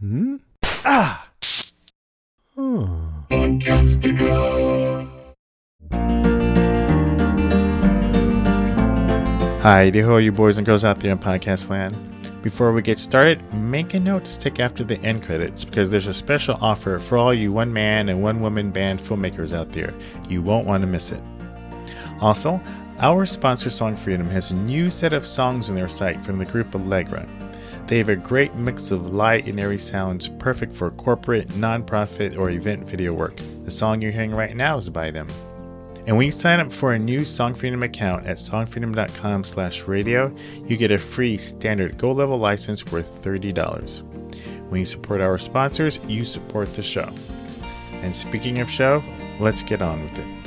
Hmm? Ah! Oh. Hi, to you boys and girls out there in podcast land. Before we get started, make a note to stick after the end credits because there's a special offer for all you one man and one woman band filmmakers out there. You won't want to miss it. Also, our sponsor Song Freedom has a new set of songs on their site from the group Allegra. They have a great mix of light and airy sounds perfect for corporate, nonprofit, or event video work. The song you're hearing right now is by them. And when you sign up for a new Song Freedom account at songfreedom.com slash radio, you get a free standard gold level license worth $30. When you support our sponsors, you support the show. And speaking of show, let's get on with it.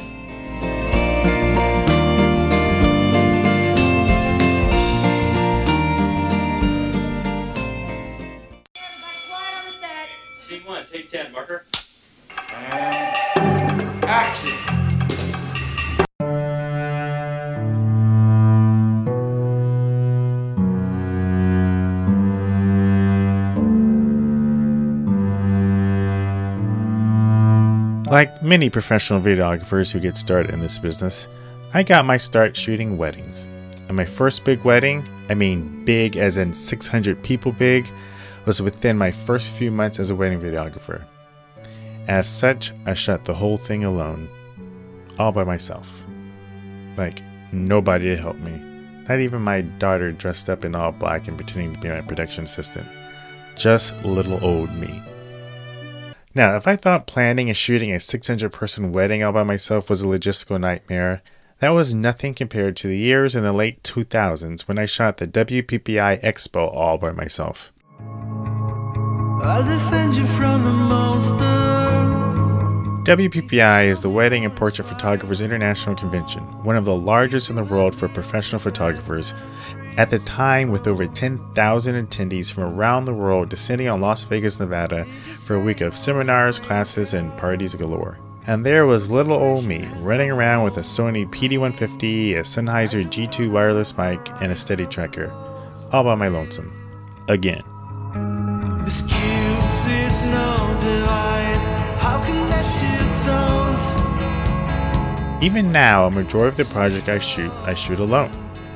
Many professional videographers who get started in this business, I got my start shooting weddings. And my first big wedding, I mean big as in 600 people big, was within my first few months as a wedding videographer. As such, I shot the whole thing alone, all by myself. Like, nobody to help me. Not even my daughter dressed up in all black and pretending to be my production assistant. Just little old me. Now, if I thought planning and shooting a 600 person wedding all by myself was a logistical nightmare, that was nothing compared to the years in the late 2000s when I shot the WPPI Expo all by myself. I'll defend you from the monster. WPPI is the Wedding and Portrait Photographers International Convention, one of the largest in the world for professional photographers. At the time, with over 10,000 attendees from around the world descending on Las Vegas, Nevada for a week of seminars, classes, and parties galore. And there was little old me running around with a Sony PD150, a Sennheiser G2 wireless mic, and a steady tracker, all by my lonesome. Again. Even now, a majority of the project I shoot, I shoot alone.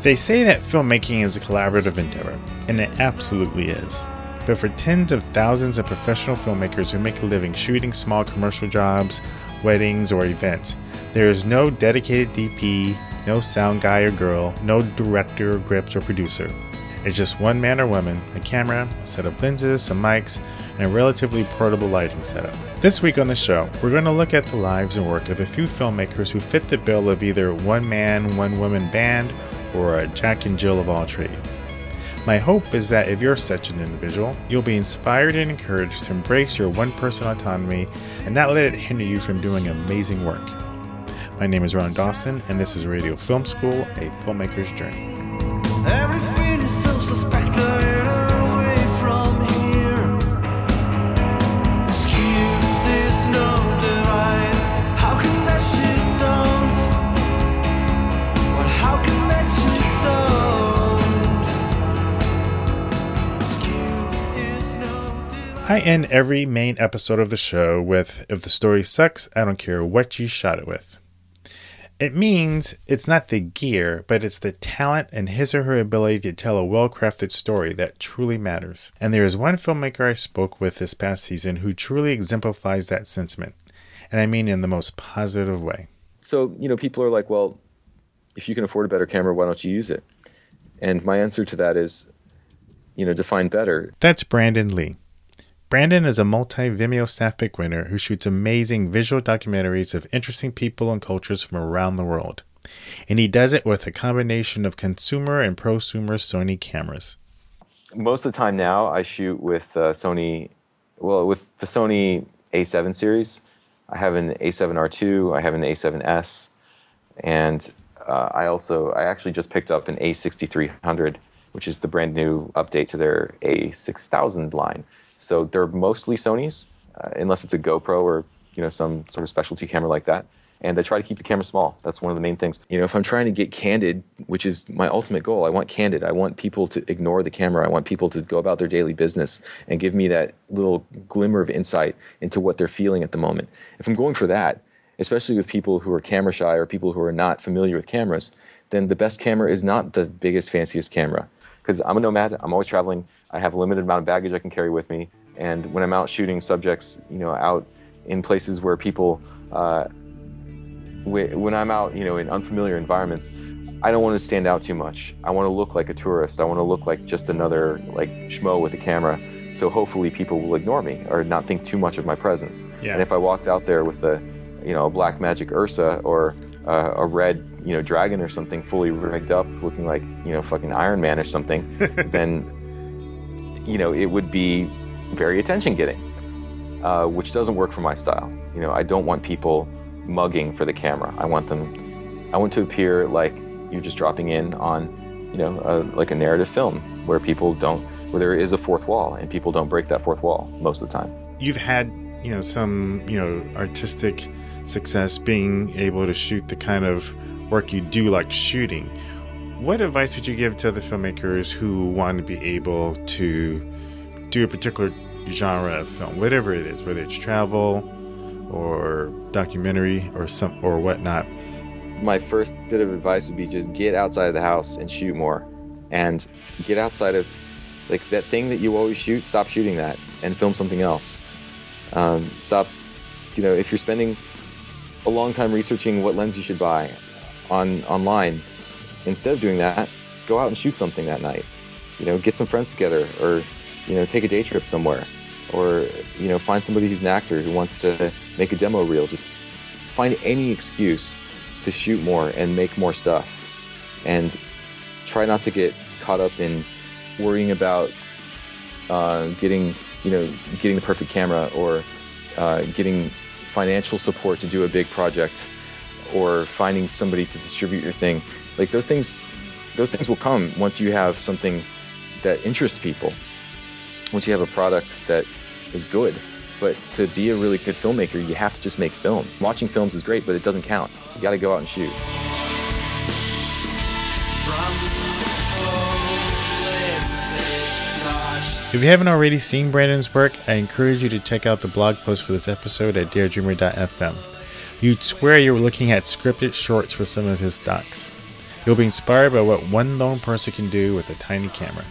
They say that filmmaking is a collaborative endeavor, and it absolutely is. But for tens of thousands of professional filmmakers who make a living shooting small commercial jobs, weddings, or events, there is no dedicated DP, no sound guy or girl, no director, grips, or producer. It's just one man or woman, a camera, a set of lenses, some mics, and a relatively portable lighting setup. This week on the show, we're going to look at the lives and work of a few filmmakers who fit the bill of either one man, one woman band or a Jack and Jill of all trades. My hope is that if you're such an individual, you'll be inspired and encouraged to embrace your one person autonomy and not let it hinder you from doing amazing work. My name is Ron Dawson, and this is Radio Film School, a filmmaker's journey. I end every main episode of the show with If the story sucks, I don't care what you shot it with. It means it's not the gear, but it's the talent and his or her ability to tell a well crafted story that truly matters. And there is one filmmaker I spoke with this past season who truly exemplifies that sentiment. And I mean in the most positive way. So, you know, people are like, well, if you can afford a better camera, why don't you use it? And my answer to that is, you know, define better. That's Brandon Lee. Brandon is a multi Vimeo staff pick winner who shoots amazing visual documentaries of interesting people and cultures from around the world. And he does it with a combination of consumer and prosumer Sony cameras. Most of the time now, I shoot with uh, Sony, well, with the Sony A7 series. I have an A7R2, I have an A7S, and uh, I also, I actually just picked up an A6300, which is the brand new update to their A6000 line so they're mostly Sony's, uh, unless it's a GoPro or you know some sort of specialty camera like that. and I try to keep the camera small. That's one of the main things. You know, if I'm trying to get candid, which is my ultimate goal, I want candid. I want people to ignore the camera. I want people to go about their daily business and give me that little glimmer of insight into what they're feeling at the moment. If I'm going for that, especially with people who are camera shy or people who are not familiar with cameras, then the best camera is not the biggest, fanciest camera. Because I'm a nomad, I'm always traveling, I have a limited amount of baggage I can carry with me, and when I'm out shooting subjects, you know, out in places where people, uh, when I'm out, you know, in unfamiliar environments, I don't want to stand out too much. I want to look like a tourist. I want to look like just another like schmo with a camera. So hopefully people will ignore me or not think too much of my presence. Yeah. And if I walked out there with a, you know, a Blackmagic Ursa or uh, a red, you know, dragon or something fully rigged up, looking like you know fucking Iron Man or something, then you know it would be very attention getting, uh, which doesn't work for my style. You know, I don't want people mugging for the camera. I want them, I want to appear like you're just dropping in on, you know, a, like a narrative film where people don't, where there is a fourth wall and people don't break that fourth wall most of the time. You've had, you know, some, you know, artistic success being able to shoot the kind of work you do, like shooting. What advice would you give to other filmmakers who want to be able to do a particular genre of film, whatever it is, whether it's travel or documentary or some or whatnot? My first bit of advice would be just get outside of the house and shoot more, and get outside of like that thing that you always shoot. Stop shooting that and film something else. Um, stop, you know, if you're spending a long time researching what lens you should buy on online. Instead of doing that, go out and shoot something that night. You know, get some friends together, or you know, take a day trip somewhere, or you know, find somebody who's an actor who wants to make a demo reel. Just find any excuse to shoot more and make more stuff, and try not to get caught up in worrying about uh, getting you know getting the perfect camera or uh, getting financial support to do a big project or finding somebody to distribute your thing like those things those things will come once you have something that interests people once you have a product that is good but to be a really good filmmaker you have to just make film watching films is great but it doesn't count you got to go out and shoot If you haven't already seen Brandon's work, I encourage you to check out the blog post for this episode at daredreamer.fm. You'd swear you were looking at scripted shorts for some of his docs. You'll be inspired by what one lone person can do with a tiny camera.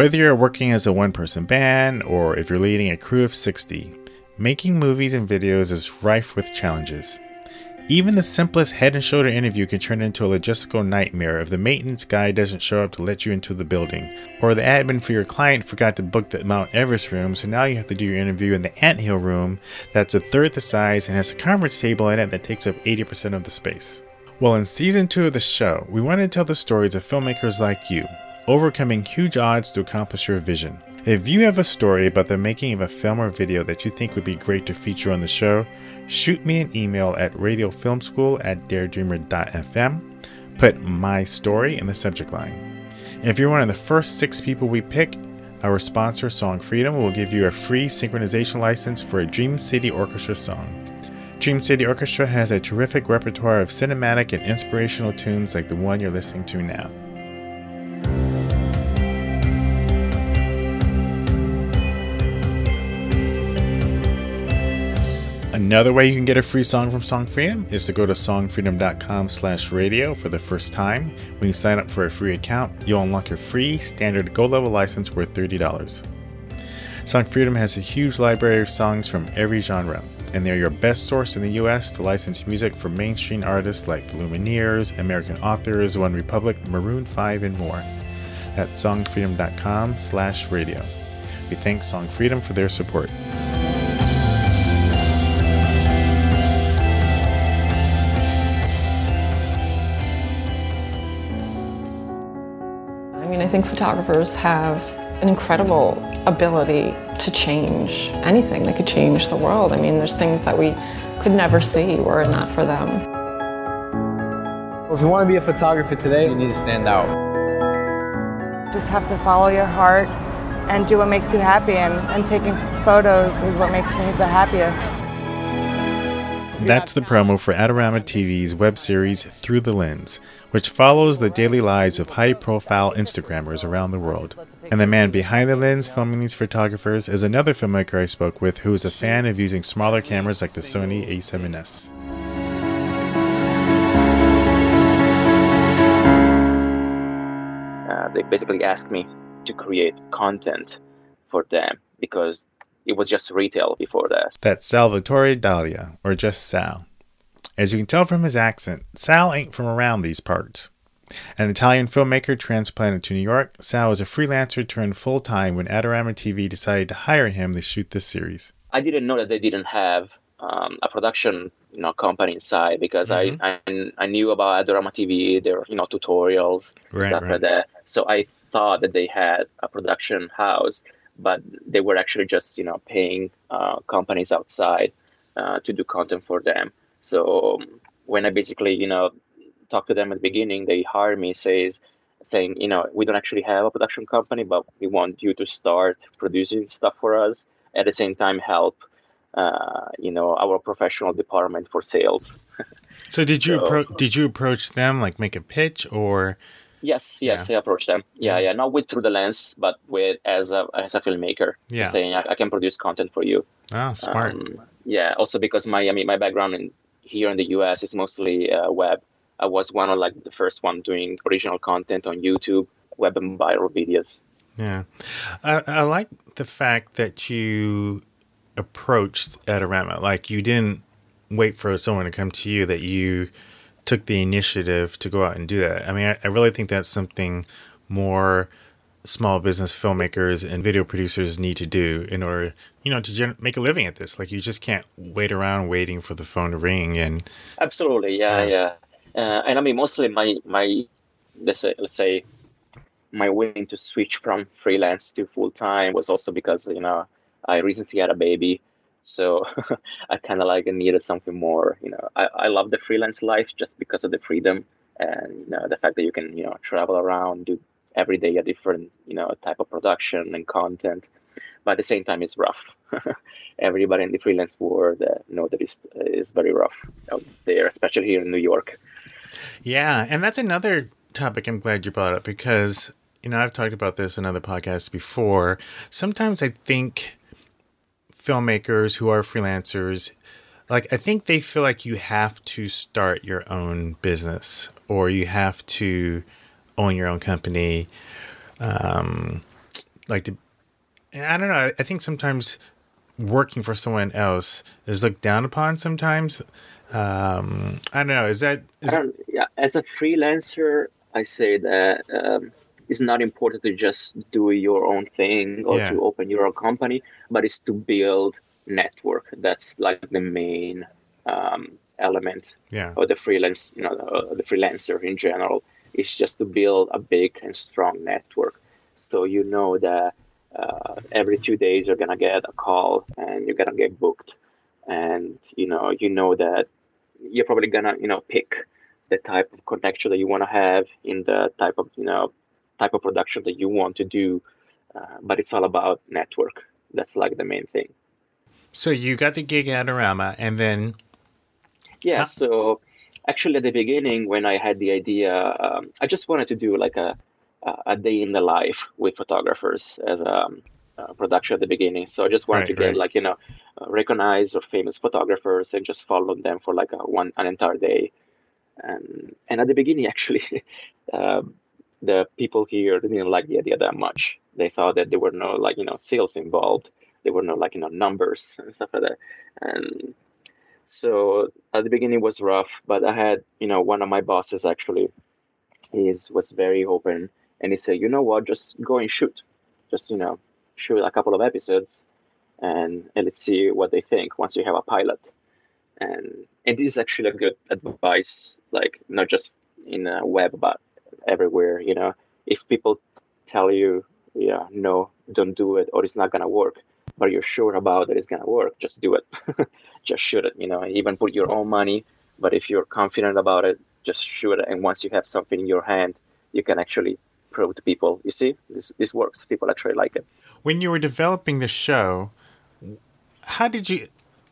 Whether you're working as a one person band or if you're leading a crew of 60, making movies and videos is rife with challenges. Even the simplest head and shoulder interview can turn into a logistical nightmare if the maintenance guy doesn't show up to let you into the building, or the admin for your client forgot to book the Mount Everest room, so now you have to do your interview in the anthill room that's a third the size and has a conference table in it that takes up 80% of the space. Well, in season two of the show, we want to tell the stories of filmmakers like you overcoming huge odds to accomplish your vision. If you have a story about the making of a film or video that you think would be great to feature on the show, shoot me an email at radiofilmschool at daredreamer.fm. Put my story in the subject line. If you're one of the first six people we pick, our sponsor, Song Freedom, will give you a free synchronization license for a Dream City Orchestra song. Dream City Orchestra has a terrific repertoire of cinematic and inspirational tunes like the one you're listening to now. Another way you can get a free song from Song Freedom is to go to songfreedom.com slash radio for the first time. When you sign up for a free account, you'll unlock your free standard Go level license worth $30. Song Freedom has a huge library of songs from every genre, and they're your best source in the US to license music for mainstream artists like the Lumineers, American Authors, OneRepublic, Maroon 5, and more. That's songfreedom.com slash radio. We thank Song Freedom for their support. Think photographers have an incredible ability to change anything. They could change the world. I mean, there's things that we could never see were it not for them. Well, if you want to be a photographer today, you need to stand out. Just have to follow your heart and do what makes you happy, and, and taking photos is what makes me the happiest. That's the promo for Adorama TV's web series Through the Lens, which follows the daily lives of high profile Instagrammers around the world. And the man behind the lens filming these photographers is another filmmaker I spoke with who is a fan of using smaller cameras like the Sony a7S. Uh, they basically asked me to create content for them because it was just retail before that. That's Salvatore Dahlia, or just Sal. As you can tell from his accent, Sal ain't from around these parts. An Italian filmmaker transplanted to New York, Sal was a freelancer turned full time when Adorama TV decided to hire him to shoot this series. I didn't know that they didn't have um, a production you know company inside because Mhm. I, I I knew about Adorama TV, their you know tutorials Right, stuff right. like that. So I thought that they had a production house, but they were actually just you know paying uh, companies outside uh, to do content for them. So when I basically you know talked to them at the beginning, they hired me says saying you know we don't actually have a production company, but we want you to start producing stuff for us at the same time help uh, you know our professional department for sales. So did you So- appro- did you approach them like make a pitch or Yes, yes, I approached them. Yeah, yeah, not with through the lens, but with as a as a filmmaker, Yeah. saying I, I can produce content for you. oh smart Um, yeah, also because my I mean my background in here in the U.S. is mostly uh, web. I was one of like the first one doing original content on YouTube, web and viral videos. Yeah, I, I like the fact that you approached Adorama. Like you didn't wait for someone to come to you; that you took the initiative to go out and do that. I mean, I, I really think that's something more small business filmmakers and video producers need to do in order, you know, to gen- make a living at this. Like you just can't wait around waiting for the phone to ring and Absolutely, yeah, yeah. Uh, and I mean, mostly my my let's say, let's say my willing to switch from freelance to full time was also because you know I recently had a baby, so I kind of like needed something more. You know, I I love the freelance life just because of the freedom and you know the fact that you can you know travel around, do every day a different you know type of production and content, but at the same time it's rough. Everybody in the freelance world uh, know that it's, it's very rough out there, especially here in New York. Yeah, and that's another topic I'm glad you brought up because you know I've talked about this in other podcasts before. Sometimes I think filmmakers who are freelancers like I think they feel like you have to start your own business or you have to own your own company um like to I don't know I think sometimes working for someone else is looked down upon sometimes. Um I don't know is that is yeah, as a freelancer, I say that um, it's not important to just do your own thing or Yeah. to open your own company, but it's to build network. That's like the main um, element yeah of the freelance, you know, the, the freelancer in general. Is just to build a big and strong network, so you know that uh, every two days you're gonna get a call and you're gonna get booked, and you know you know that you're probably gonna you know pick the type of connection that you want to have in the type of you know type of production that you want to do uh, but it's all about network. That's like the main thing. So you got the gig at Adorama, and then yeah so actually at the beginning when i had the idea um, i just wanted to do like a a- a day in the life with photographers as a, um, uh production at the beginning. So i just wanted Right, to get right. like you know uh, recognized or famous photographers and just follow them for like a one an entire day. And and at the beginning actually um, the people here didn't like the idea that much. They thought that there were no like you know sales involved. There were no like you know numbers and stuff like that. And so at the beginning was rough but i had you know one of my bosses actually is was very open and he said you know what? Just go and shoot. Just you know shoot a couple of episodes and, and let's see what they think once you have a pilot. And and this is actually a good advice like not just in a web but everywhere you know if people tell you, yeah, no, don't do it, or it's not gonna work. But you're sure about that it's gonna work, just do it. just shoot it. You know, even put your own money. But if you're confident about it, just shoot it. And once you have something in your hand, you can actually prove to people, you see, this this works. People actually like it. When you were developing the show, how did you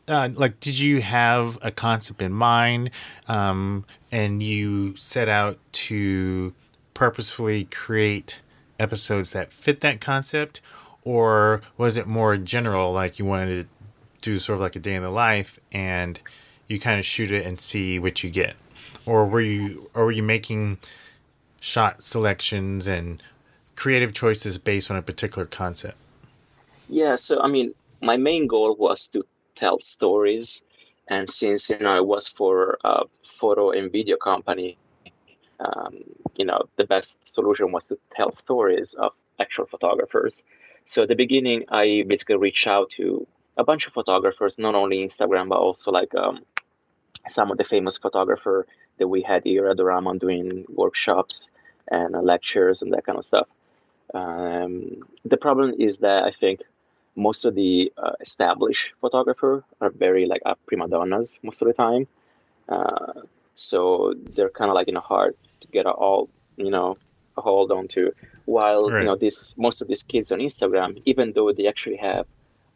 uh, like did you have a concept in mind um, and you set out to purposefully create episodes that fit that concept? Or was it more general like you wanted to do sort of like a day in the life and you kind of shoot it and see what you get? Or were you or were you making shot selections and creative choices based on a particular concept? Yeah so i mean my main goal was to tell stories. And since you know it was for a photo and video company, um, you know the best solution was to tell stories of actual photographers. So at the beginning, I basically reached out to a bunch of photographers, not only Instagram but also like um, some of the famous photographer that we had here at Adorama doing workshops and uh, lectures and that kind of stuff. Um, the problem is that I think most of the uh, established photographer are very like uh, prima donnas most of the time. Uh, so they're kind of like you know hard to get all you know a hold on to. While right. you know this most of these kids on Instagram, even though they actually have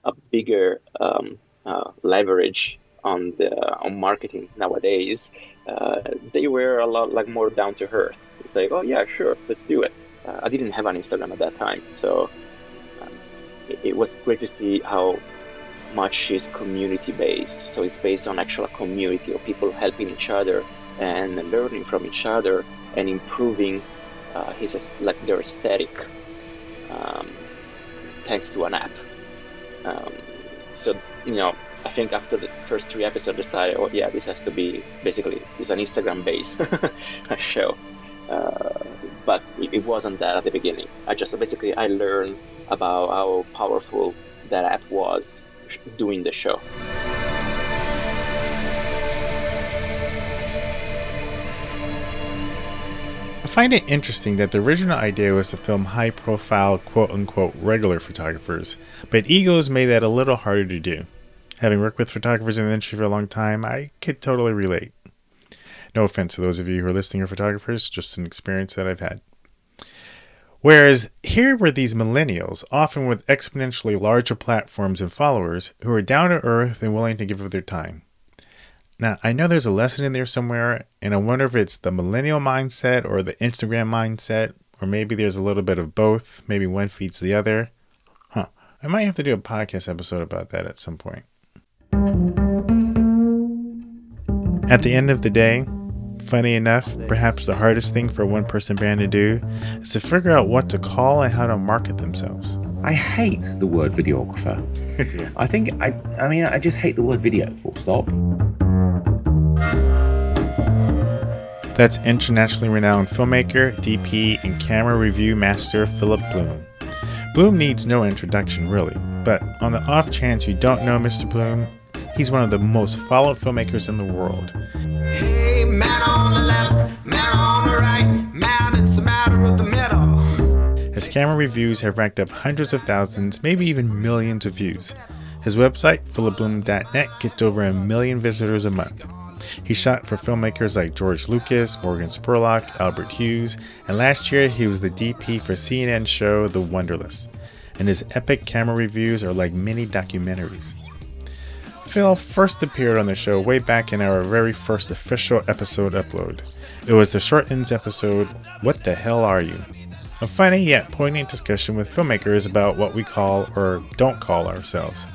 a bigger um, uh, leverage on the on marketing nowadays, uh, they were a lot like more down to earth. It's like, oh yeah, sure, let's do it. Uh, I didn't have an Instagram at that time, so it was great to see how much is community based. So it's based on actual community of people helping each other and learning from each other and improving uh, his like their aesthetic um, thanks to an app. Um, so you know, I think after the first three episodes, I decided, oh yeah, this has to be basically it's an Instagram based show. Uh, but it, wasn't that at the beginning. I just basically I learned about how powerful that app was doing the show. I find it interesting that the original idea was to film high profile, quote unquote, regular photographers, but egos made that a little harder to do. Having worked with photographers in the industry for a long time, I could totally relate. No offense to those of you who are listening or photographers, just an experience that I've had. Whereas here were these millennials, often with exponentially larger platforms and followers, who are down to earth and willing to give of their time. Now, I know there's a lesson in there somewhere, and I wonder if it's the millennial mindset or the Instagram mindset, or maybe there's a little bit of both. Maybe one feeds the other. Huh. I might have to do a podcast episode about that at some point. At the end of the day, Funny enough, perhaps the hardest thing for one person band to do is to figure out what to call and how to market themselves. I hate the word videographer. I think I I mean I just hate the word video, full stop. That's internationally renowned filmmaker, DP, and camera review master Philip Bloom. Bloom needs no introduction, really, but on the off chance you don't know Mr. Bloom, he's one of the most followed filmmakers in the world. Hey, man His camera reviews have racked up hundreds of thousands, maybe even millions of views. His website, philipbloom.net, gets over a million visitors a month. He shot for filmmakers like George Lucas, Morgan Spurlock, Albert Hughes, and last year he was the DP for CNN's show The Wonderlist. And his epic camera reviews are like mini documentaries. Phil first appeared on the show way back in our very first official episode upload. It was the Short Ends episode, What the Hell Are You? A funny yet poignant discussion with filmmakers about what we call or don't call ourselves.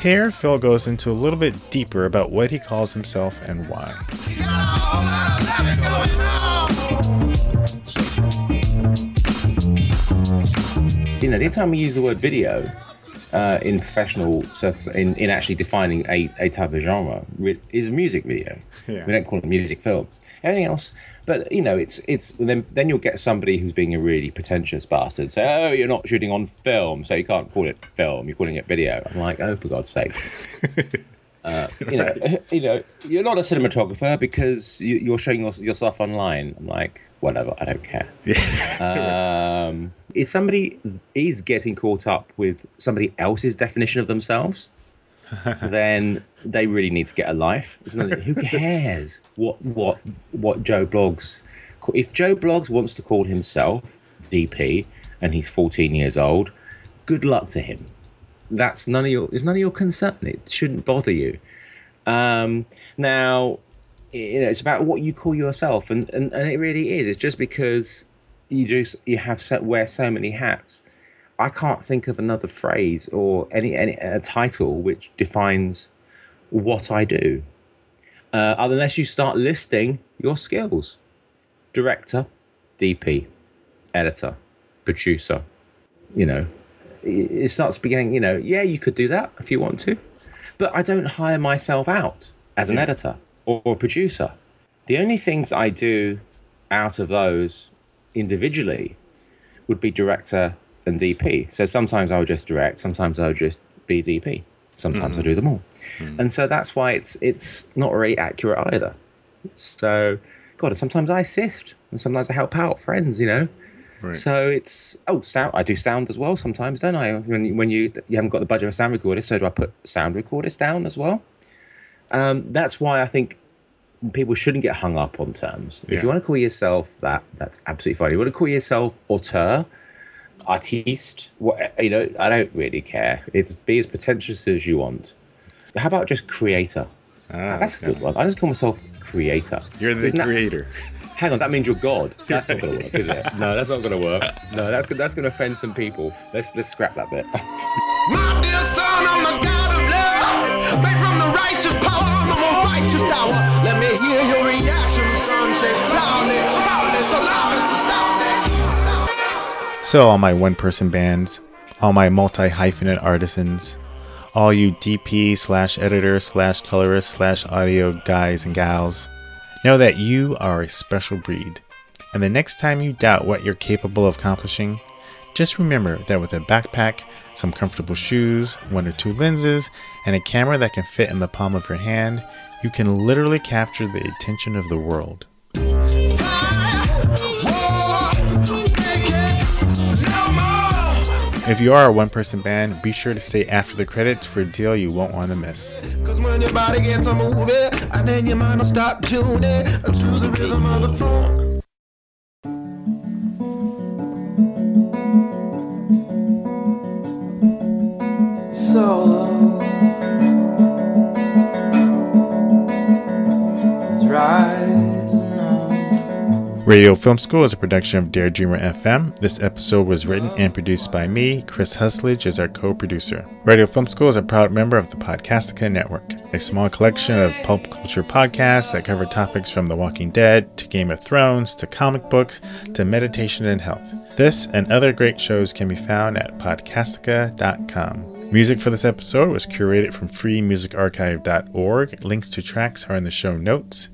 Here, Phil goes into a little bit deeper about what he calls himself and why. You know, anytime we use the word video, uh, in professional in, in actually defining a, a type of genre is a music video. Yeah. We don't call it music films. Anything else, but you know, it's it's then then you'll get somebody who's being a really pretentious bastard say, "Oh, you're not shooting on film, so you can't call it film. You're calling it video." I'm like, "Oh, for God's sake." Uh, you know, you know, you're not a cinematographer because you, are showing your, yourself online. I'm like, whatever, I don't care. Yeah. um, If somebody is getting caught up with somebody else's definition of themselves, then they really need to get a life. Who cares what what what Joe Bloggs? If Joe Bloggs wants to call himself DP and he's 14 years old, good luck to him. That's none of your it's none of your concern. It shouldn't bother you. Um, now, you know, it's about what you call yourself, and, and, and it really is. It's just because you just you have so, wear so many hats. I can't think of another phrase or any any a title which defines what I do, uh, unless you start listing your skills: director, DP, editor, producer. You know, it starts beginning. You know, yeah, you could do that if you want to, but I don't hire myself out as an editor or a producer. The only things I do out of those individually would be director and DP. So sometimes I would just direct, sometimes I would just be DP, sometimes mm-hmm. I do them all, mm-hmm. and so that's why it's it's not really accurate either. So, God, sometimes I assist and sometimes I help out friends, you know. Right. So it's oh sound. I do sound as well sometimes, don't I? When when you you haven't got the budget of a sound recorder, so do I put sound recorders down as well? Um, that's why I think people shouldn't get hung up on terms. Yeah. If you want to call yourself that, that's absolutely fine. You want to call yourself auteur, artiste, what, you know, I don't really care. It's be as pretentious as you want. How about just creator? Ah, that's okay. a good one. I just call myself creator. You're the Isn't creator. That, hang on, that means you're God. That's not going to work, is it? No, that's not going to work. No, that's that's going to offend some people. Let's let's scrap that bit. My dear son, I'm the God of love, made from the righteous power, the most righteous tower. Let me hear your reaction, son. Say loudly, loudly, so loud it's astounding. So all my one-person bands, all my multi-hyphenate artisans all you DP slash editor slash colorist slash audio guys and gals, know that you are a special breed. And the next time you doubt what you're capable of accomplishing, just remember that with a backpack, some comfortable shoes, one or two lenses, and a camera that can fit in the palm of your hand, you can literally capture the attention of the world. If you are a one person band, be sure to stay after the credits for a deal you won't want to miss. Cause when your body gets a and then your mind will start tuning to the rhythm of the funk. Radio Film School is a production of Daredreamer FM. This episode was written and produced by me, Chris Husledge, is our co producer. Radio Film School is a proud member of the Podcastica Network, a small collection of pulp culture podcasts that cover topics from The Walking Dead to Game of Thrones to comic books to meditation and health. This and other great shows can be found at podcastica.com. Music for this episode was curated from freemusicarchive.org. Links to tracks are in the show notes.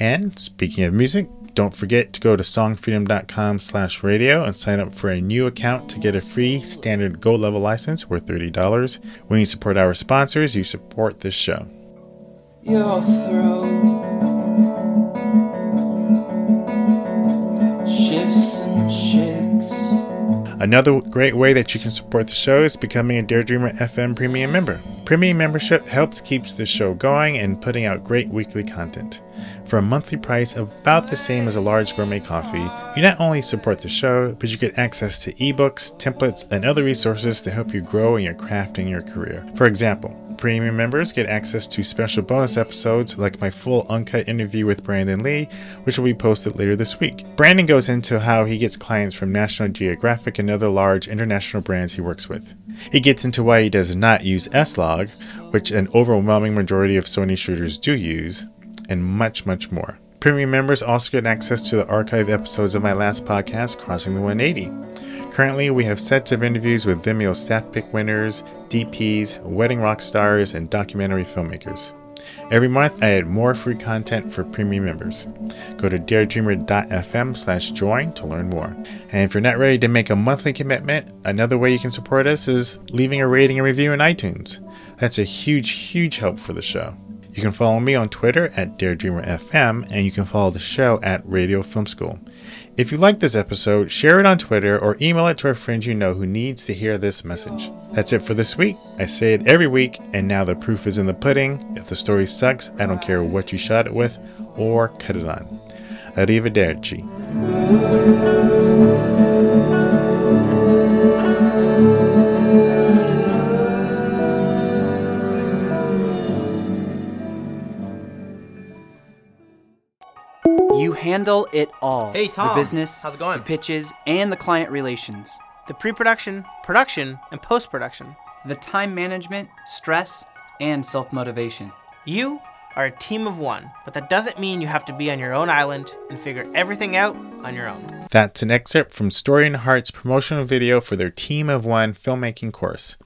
And speaking of music, don't forget to go to songfreedom.com slash radio and sign up for a new account to get a free standard Go level license worth $30. When you support our sponsors, you support this show. Another great way that you can support the show is becoming a Daredreamer FM Premium member. Premium membership helps keeps the show going and putting out great weekly content. For a monthly price about the same as a large gourmet coffee, you not only support the show, but you get access to ebooks, templates, and other resources to help you grow in your craft and your career. For example, Premium members get access to special bonus episodes like my full uncut interview with Brandon Lee, which will be posted later this week. Brandon goes into how he gets clients from National Geographic and other large international brands he works with. He gets into why he does not use S-Log, which an overwhelming majority of Sony shooters do use, and much, much more. Premium members also get access to the archive episodes of my last podcast, Crossing the 180. Currently, we have sets of interviews with Vimeo staff pick winners, DPs, wedding rock stars, and documentary filmmakers. Every month, I add more free content for premium members. Go to daredreamer.fm slash join to learn more. And if you're not ready to make a monthly commitment, another way you can support us is leaving a rating and review in iTunes. That's a huge, huge help for the show. You can follow me on Twitter at DaredreamerFM, and you can follow the show at Radio Film School. If you like this episode, share it on Twitter or email it to a friend you know who needs to hear this message. That's it for this week. I say it every week, and now the proof is in the pudding. If the story sucks, I don't care what you shot it with or cut it on. Arrivederci. You handle it all. Hey, Tom. The business, How's it going? the pitches, and the client relations. The pre production, production, and post production. The time management, stress, and self motivation. You are a team of one, but that doesn't mean you have to be on your own island and figure everything out on your own. That's an excerpt from Story and Heart's promotional video for their Team of One filmmaking course.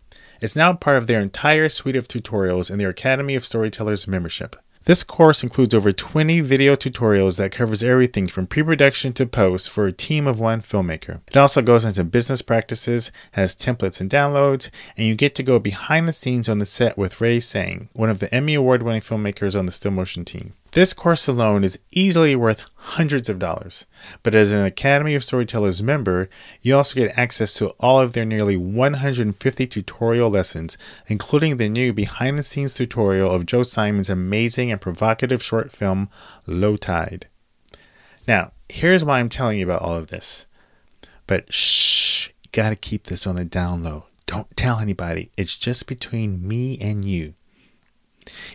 It's now part of their entire suite of tutorials in their Academy of Storytellers membership. This course includes over 20 video tutorials that covers everything from pre-production to post for a team of one filmmaker. It also goes into business practices, has templates and downloads, and you get to go behind the scenes on the set with Ray Tsang, one of the Emmy award-winning filmmakers on the still motion team. This course alone is easily worth hundreds of dollars, but as an Academy of Storytellers member, you also get access to all of their nearly 150 tutorial lessons, including the new behind the scenes tutorial of Joe Simon's amazing and provocative short film, Low Tide. Now, here's why I'm telling you about all of this. But shh, gotta keep this on the down low. Don't tell anybody. It's just between me and you.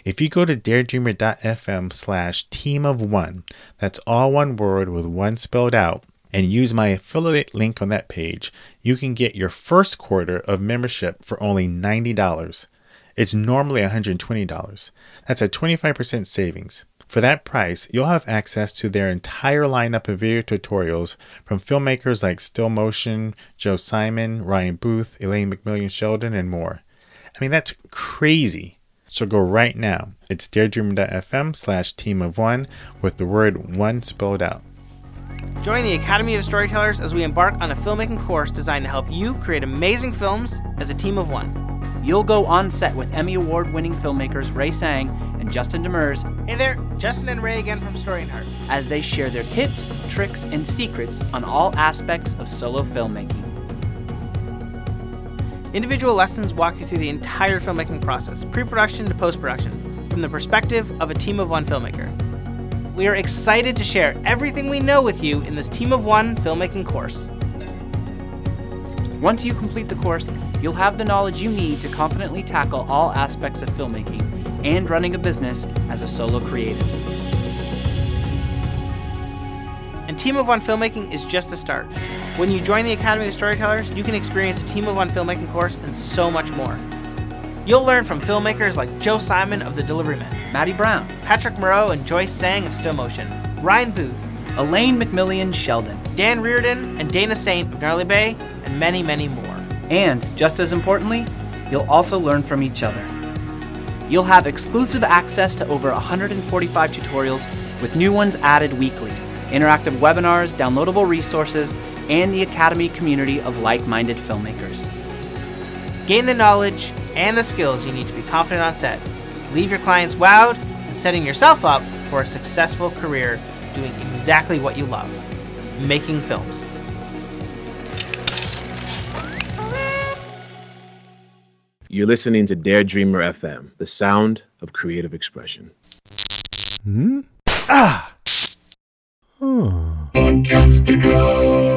If you go to daredreamer.fm slash team of one, that's all one word with one spelled out, and use my affiliate link on that page, you can get your first quarter of membership for only $90. It's normally $120. That's a 25% savings. For that price, you'll have access to their entire lineup of video tutorials from filmmakers like Still Motion, Joe Simon, Ryan Booth, Elaine McMillion Sheldon, and more. I mean, that's crazy. So go right now. It's daredreamer.fm slash team of one with the word one spelled out. Join the Academy of Storytellers as we embark on a filmmaking course designed to help you create amazing films as a team of one. You'll go on set with Emmy Award winning filmmakers Ray Tsang and Justin Demers Hey there, Justin and Ray again from Story and Heart. as they share their tips, tricks, and secrets on all aspects of solo filmmaking. Individual lessons walk you through the entire filmmaking process, pre production to post production, from the perspective of a team of one filmmaker. We are excited to share everything we know with you in this Team of One filmmaking course. Once you complete the course, you'll have the knowledge you need to confidently tackle all aspects of filmmaking and running a business as a solo creative. Team of One filmmaking is just the start. When you join the Academy of Storytellers, you can experience a Team of One filmmaking course and so much more. You'll learn from filmmakers like Joe Simon of The Delivery Man, Maddie Brown, Patrick Moreau and Joyce Sang of Still Motion, Ryan Booth, Elaine McMillion Sheldon, Dan Reardon and Dana Saint of Gnarly Bay, and many, many more. and just as importantly, you'll also learn from each other. You'll have exclusive access to over 145 tutorials with new ones added weekly, interactive webinars, downloadable resources, and the Academy community of like minded filmmakers. Gain the knowledge and the skills you need to be confident on set. Leave your clients wowed and setting yourself up for a successful career doing exactly what you love making films. You're listening to Dare Dreamer FM, the sound of creative expression. Hmm? Ah! Hmm. Podcast to go.